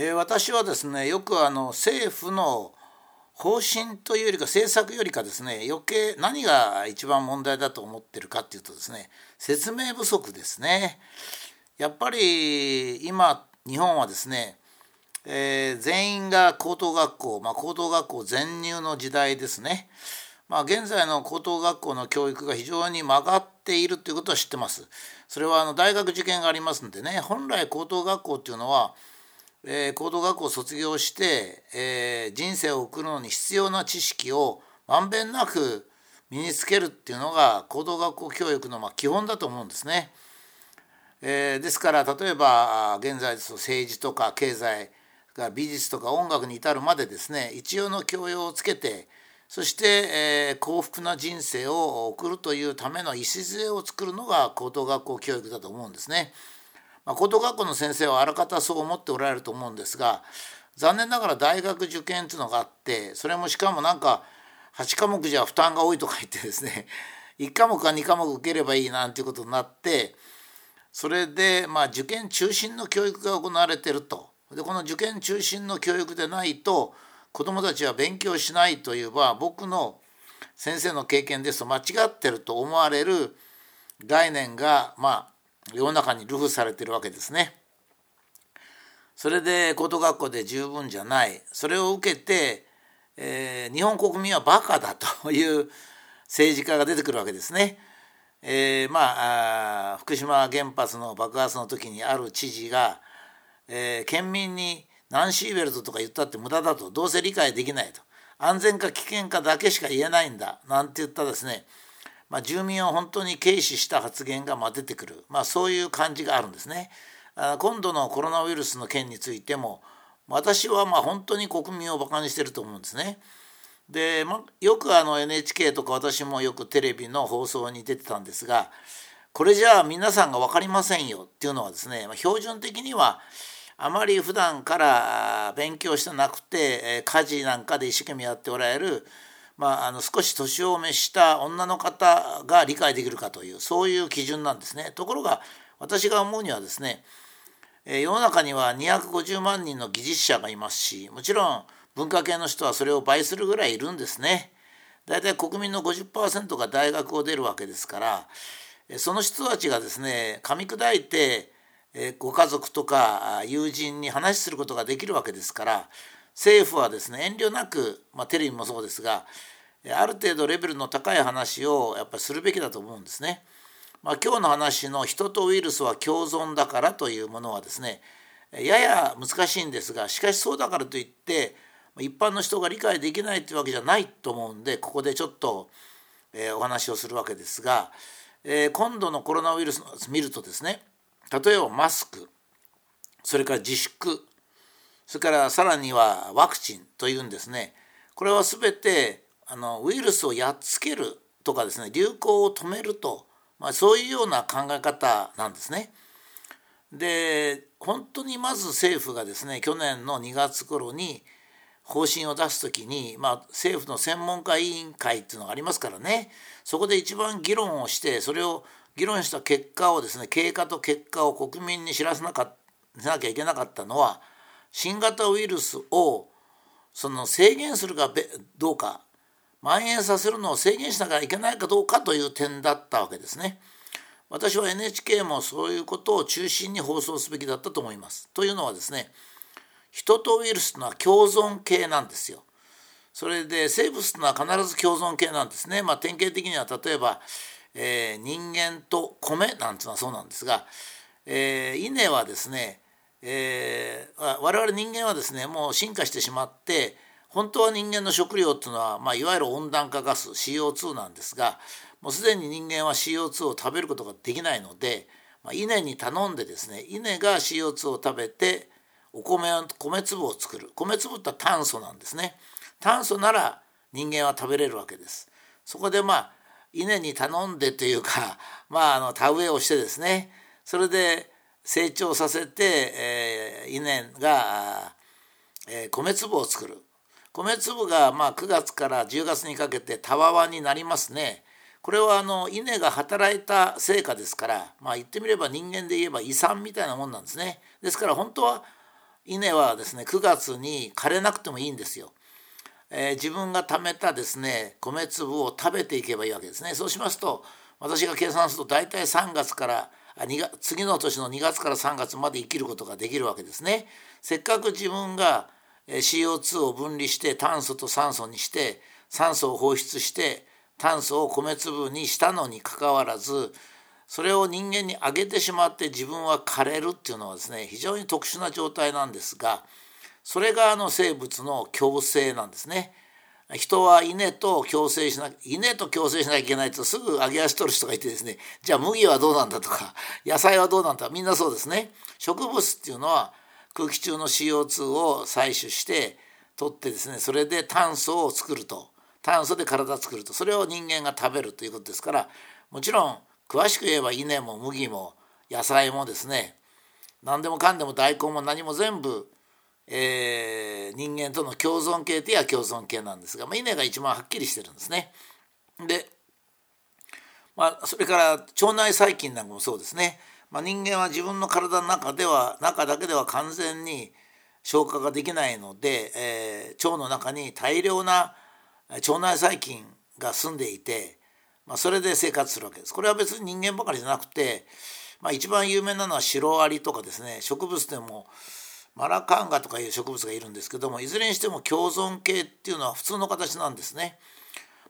えー、私はですねよくあの政府の方針というよりか政策よりかですね余計何が一番問題だと思ってるかっていうとですね説明不足ですね。やっぱり今日本はですね、えー、全員が高等学校、まあ、高等学校全入の時代ですね。まあ、現在の高等学校の教育が非常に曲がっているということは知ってます。それはあの大学受験がありますんでね本来高等学校っていうのはえー、高等学校を卒業して、えー、人生を送るのに必要な知識をまんべんなく身につけるっていうのが高等学校教育のまあ基本だと思うんですね。えー、ですから例えば現在ですと政治とか経済が美術とか音楽に至るまでですね一応の教養をつけてそして、えー、幸福な人生を送るというための礎を作るのが高等学校教育だと思うんですね。まあ、高等学校の先生はあらかたそう思っておられると思うんですが残念ながら大学受験っていうのがあってそれもしかもなんか8科目じゃ負担が多いとか言ってですね 1科目か2科目受ければいいなんていうことになってそれでまあ受験中心の教育が行われてると。でこの受験中心の教育でないと子どもたちは勉強しないというは僕の先生の経験ですと間違ってると思われる概念がまあ世の中に流布されてるわけですね。それで高等学校で十分じゃない。それを受けて、えー、日本国民はバカだという政治家が出てくるわけですね。えー、まあ福島原発の爆発の時にある知事が、えー、県民にナンシーベルトとか言ったって無駄だと。どうせ理解できないと。安全か危険かだけしか言えないんだ。なんて言ったですね。まあ、住民を本当に軽視した発言がま出てくる、まあ、そういう感じがあるんですね。今度のコロナウイルスの件についても私はま本当に国民をバカにしてると思うんですね。で、まよくあの NHK とか私もよくテレビの放送に出てたんですがこれじゃあ皆さんが分かりませんよっていうのはですね、ま、標準的にはあまり普段から勉強してなくて家事なんかで一生懸命やっておられるまあ、あの少し年を召した女の方が理解できるかというそういう基準なんですね。ところが私が思うにはですね世の中には250万人の技術者がいますしもちろん文化系の人はそれを倍するぐらいいるんですね。大体国民の50%が大学を出るわけですからその人たちがですね噛み砕いてご家族とか友人に話することができるわけですから政府はですね遠慮なく、まあ、テレビもそうですがある程度レベルの高い話をやっぱりするべきだと思うんですね。まあ、今日の話の人とウイルスは共存だからというものはですねやや難しいんですがしかしそうだからといって一般の人が理解できないというわけじゃないと思うんでここでちょっと、えー、お話をするわけですが、えー、今度のコロナウイルスを見るとですね例えばマスクそれから自粛それからさらにはワクチンというんですねこれは全てあのウイルスをやっつけるとかですね流行を止めると、まあ、そういうような考え方なんですね。で本当にまず政府がですね去年の2月頃に方針を出す時に、まあ、政府の専門家委員会っていうのがありますからねそこで一番議論をしてそれを議論した結果をですね経過と結果を国民に知らせなかなきゃいけなかったのは新型ウイルスをその制限するかどうか蔓延させるのを制限しなきゃいけないかどうかという点だったわけですね。私は NHK もそういうことを中心に放送すべきだったと思います。というのはですね人とウイルスというのは共存系なんですよ。それで生物というのは必ず共存系なんですね。まあ、典型的には例えば、えー、人間と米なんていうのはそうなんですが、えー、稲はですねえー、我々人間はですねもう進化してしまって本当は人間の食料っていうのは、まあ、いわゆる温暖化ガス CO2 なんですがもうすでに人間は CO2 を食べることができないので、まあ、稲に頼んでですね稲が CO2 を食べてお米米粒を作る。米粒って炭素なんですね。炭素なら人間は食べれるわけです。そこでまあ稲に頼んでというかまああの田植えをしてですねそれで成長させて、えー、稲が、えー、米粒を作る米粒がまあ9月から10月にかけてたわわになりますね。これはあの稲が働いた成果ですから、まあ、言ってみれば人間で言えば遺産みたいなもんなんですね。ですから本当は稲はですね9月に枯れなくてもいいんですよ。えー、自分が貯めたですね米粒を食べていけばいいわけですね。そうしますと私が計算すると大体3月から次の年の2月から3月まで生きることができるわけですね。せっかく自分が CO2 を分離して炭素と酸素にして酸素を放出して炭素を米粒にしたのにかかわらずそれを人間にあげてしまって自分は枯れるっていうのはですね非常に特殊な状態なんですがそれがあの生物の共生なんですね。人は稲と共生しな稲と共生しなきゃいけないとすぐ揚げ足取る人がいてですねじゃあ麦はどうなんだとか 野菜はどうなんだみんなそうですね。植物っていうのは空気中の CO2 を採取して取ってですねそれで炭素を作ると炭素で体作るとそれを人間が食べるということですからもちろん詳しく言えば稲も麦も野菜もですね何でもかんでも大根も何も全部、えー、人間との共存系といえば共存系なんですが、まあ、稲が一番はっきりしてるんですね。で、まあ、それから腸内細菌なんかもそうですね。まあ、人間は自分の体の中では中だけでは完全に消化ができないので、えー、腸の中に大量な腸内細菌が住んでいてまあ、それで生活するわけです。これは別に人間ばかりじゃなくて、まあ、一番有名なのはシロアリとかですね植物でもマラカンガとかいう植物がいるんですけどもいずれにしても共存系っていうのは普通の形なんですね。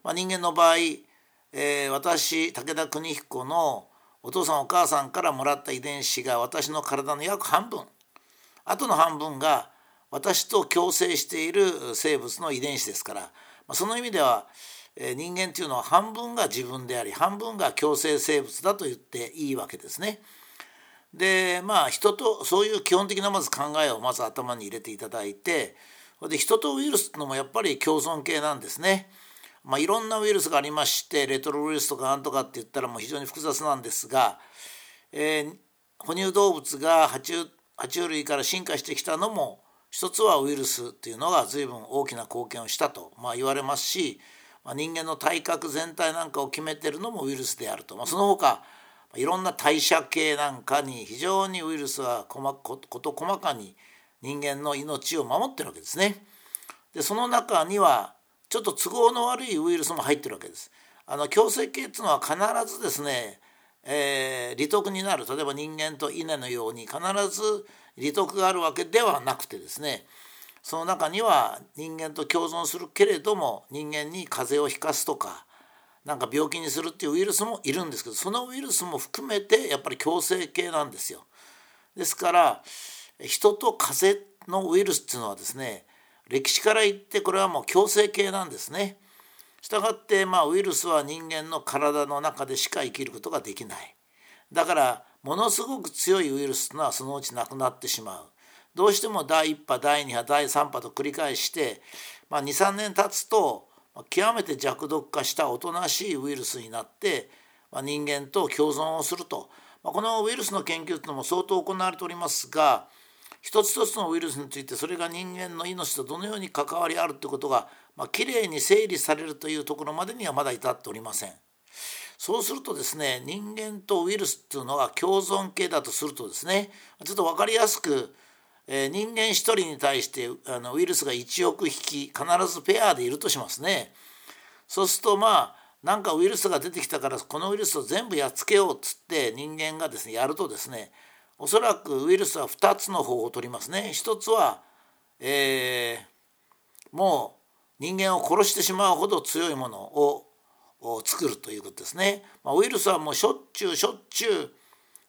まあ、人間の場合、えー、私武田邦彦のお父さんお母さんからもらった遺伝子が私の体の約半分あとの半分が私と共生している生物の遺伝子ですから、まあ、その意味ではえ人間というのは半分が自分であり半分が共生生物だと言っていいわけですね。でまあ人とそういう基本的なまず考えをまず頭に入れていただいてで人とウイルスってのもやっぱり共存系なんですね。まあ、いろんなウイルスがありましてレトロウイルスとかなんとかって言ったらもう非常に複雑なんですが、えー、哺乳動物が爬虫爬虫類から進化してきたのも一つはウイルスっていうのが随分大きな貢献をしたと、まあ、言われますしまあ、人間の体格全体なんかを決めてるのもウイルスであると、まあ、その他いろんな代謝系なんかに非常にウイルスは事細かに人間の命を守ってるわけですね。でその中にはちょっと都合の悪いウイルスも入ってるわけです。あの共生系っていうのは必ずですね、えー、利得になる例えば人間と稲のように必ず利得があるわけではなくてですねその中には人間と共存するけれども人間に風邪をひかすとかなんか病気にするっていうウイルスもいるんですけどそのウイルスも含めてやっぱり共生系なんですよ。ですから人と風邪のウイルスっていうのはですね歴史から言ってこれはもう共生系なんですね。したがってまあウイルスは人間の体の中でしか生きることができない。だからものすごく強いウイルスというのはそのうちなくなってしまう。どうしても第1波第2波第3波と繰り返して、まあ、23年経つと極めて弱毒化したおとなしいウイルスになって、まあ、人間と共存をすると、まあ、このウイルスの研究というのも相当行われておりますが一つ一つのウイルスについてそれが人間の命とどのように関わりあるということが、まあ、きれいに整理されるというところまでにはまだ至っておりません。そうするとですね人間とウイルスっていうのが共存系だとするとですねちょっと分かりやすくえー、人間1人に対してあのウイルスが1億匹必ずペアでいるとしますね。そうするとまあなんかウイルスが出てきたからこのウイルスを全部やっつけようっつって人間がですねやるとですねおそらくウイルスは2つの方法を取りますね。一つは、えー、もう人間を殺してしまうほど強いものを作るということですね。まあ、ウイルスはもうしょっちゅうしょっちゅう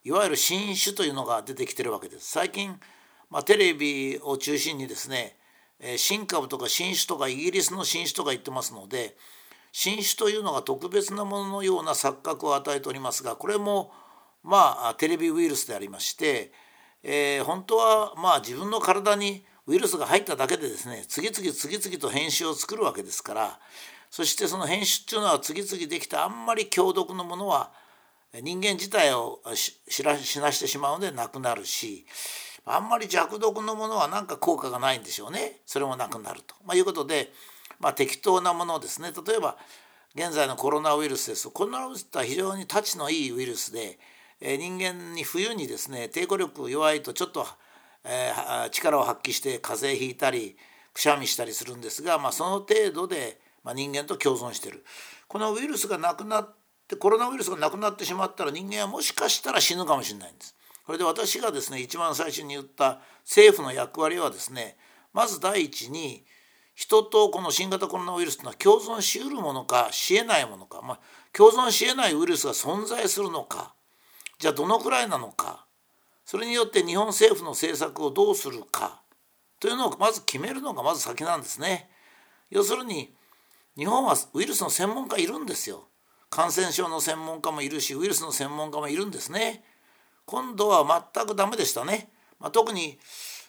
いわゆる新種というのが出てきてるわけです。最近まあ、テレビを中心にですね新株とか新種とかイギリスの新種とか言ってますので新種というのが特別なもののような錯覚を与えておりますがこれもまあテレビウイルスでありまして、えー、本当はまあ自分の体にウイルスが入っただけでですね次々次々と変種を作るわけですからそしてその変種っていうのは次々できたあんまり強毒のものは人間自体を死なしてしまうのでなくなるしあんまり弱毒のものは何か効果がないんでしょうね。それもなくなると、まあ、いうことで、まあ、適当なものですね。例えば現在のコロナウイルスです。とコロナウイルスは非常にたちのいいウイルスで、えー、人間に冬にですね抵抗力弱いとちょっと、えー、力を発揮して風邪ひいたりくしゃみしたりするんですが、まあ、その程度で、まあ、人間と共存してる。このウイルスがなくなってコロナウイルスがなくなってしまったら人間はもしかしたら死ぬかもしれないんです。これで私がですね一番最初に言った政府の役割はですねまず第一に人とこの新型コロナウイルスというのは共存しうるものかしえないものか、まあ、共存しえないウイルスが存在するのかじゃあどのくらいなのかそれによって日本政府の政策をどうするかというのをまず決めるのがまず先なんですね。要するに日本はウイルスの専門家いるんですよ。感染症の専門家もいるしウイルスの専門家もいるんですね。今度は全くダメでしたね。まあ、特に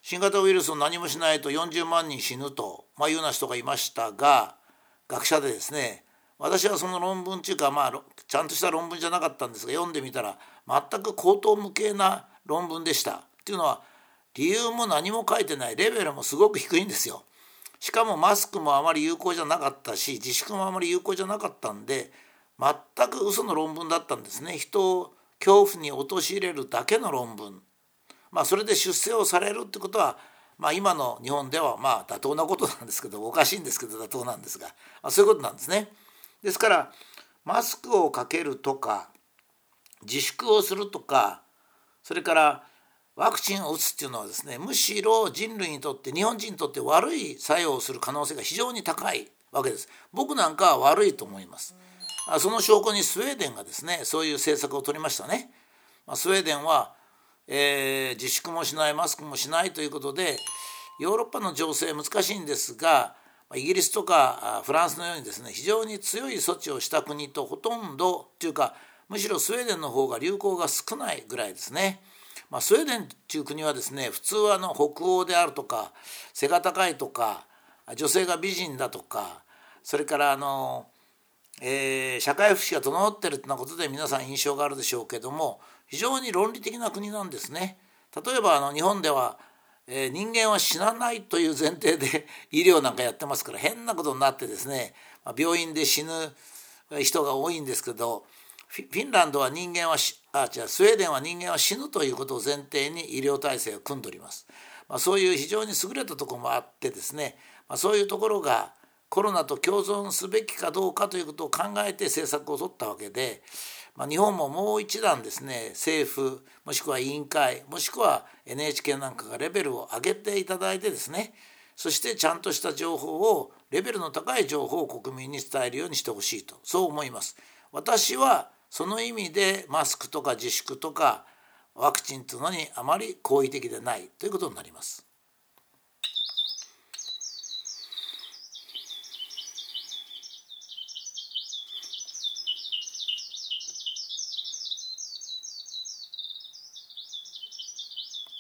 新型ウイルスを何もしないと40万人死ぬと、まあ、いうような人がいましたが学者でですね私はその論文っていうかまあちゃんとした論文じゃなかったんですが読んでみたら全く口頭無形な論文でした。っていうのは理由も何も書いてないレベルもすごく低いんですよ。しかもマスクもあまり有効じゃなかったし自粛もあまり有効じゃなかったんで全く嘘の論文だったんですね。人を恐怖に陥れるだけの論文まあそれで出世をされるってことはまあ今の日本ではまあ妥当なことなんですけどおかしいんですけど妥当なんですが、まあ、そういうことなんですね。ですからマスクをかけるとか自粛をするとかそれからワクチンを打つっていうのはですねむしろ人類にとって日本人にとって悪い作用をする可能性が非常に高いわけです。僕なんかは悪いと思います。その証拠にスウェーデンがですねそういう政策を取りましたね。スウェーデンは、えー、自粛もしないマスクもしないということでヨーロッパの情勢難しいんですがイギリスとかフランスのようにですね非常に強い措置をした国とほとんどというかむしろスウェーデンの方が流行が少ないぐらいですね。まあ、スウェーデンという国はですね普通はの北欧であるとか背が高いとか女性が美人だとかそれからあのえー、社会福祉が整ってるってなことで皆さん印象があるでしょうけども非常に論理的な国なんですね。例えばあの日本では、えー、人間は死なないという前提で 医療なんかやってますから変なことになってですね、まあ、病院で死ぬ人が多いんですけどフィンランドは人間はあ違うスウェーデンは人間は死ぬということを前提に医療体制を組んでおります。まあ、そういう非常に優れたところもあってですね、まあ、そういうところがコロナと共存すべきかどうかということを考えて政策を取ったわけで、まあ、日本ももう一段ですね政府もしくは委員会もしくは NHK なんかがレベルを上げていただいてですねそしてちゃんとした情報をレベルの高い情報を国民に伝えるようにしてほしいとそう思います。私はその意味でマスクとか自粛とかワクチンというのにあまり好意的でないということになります。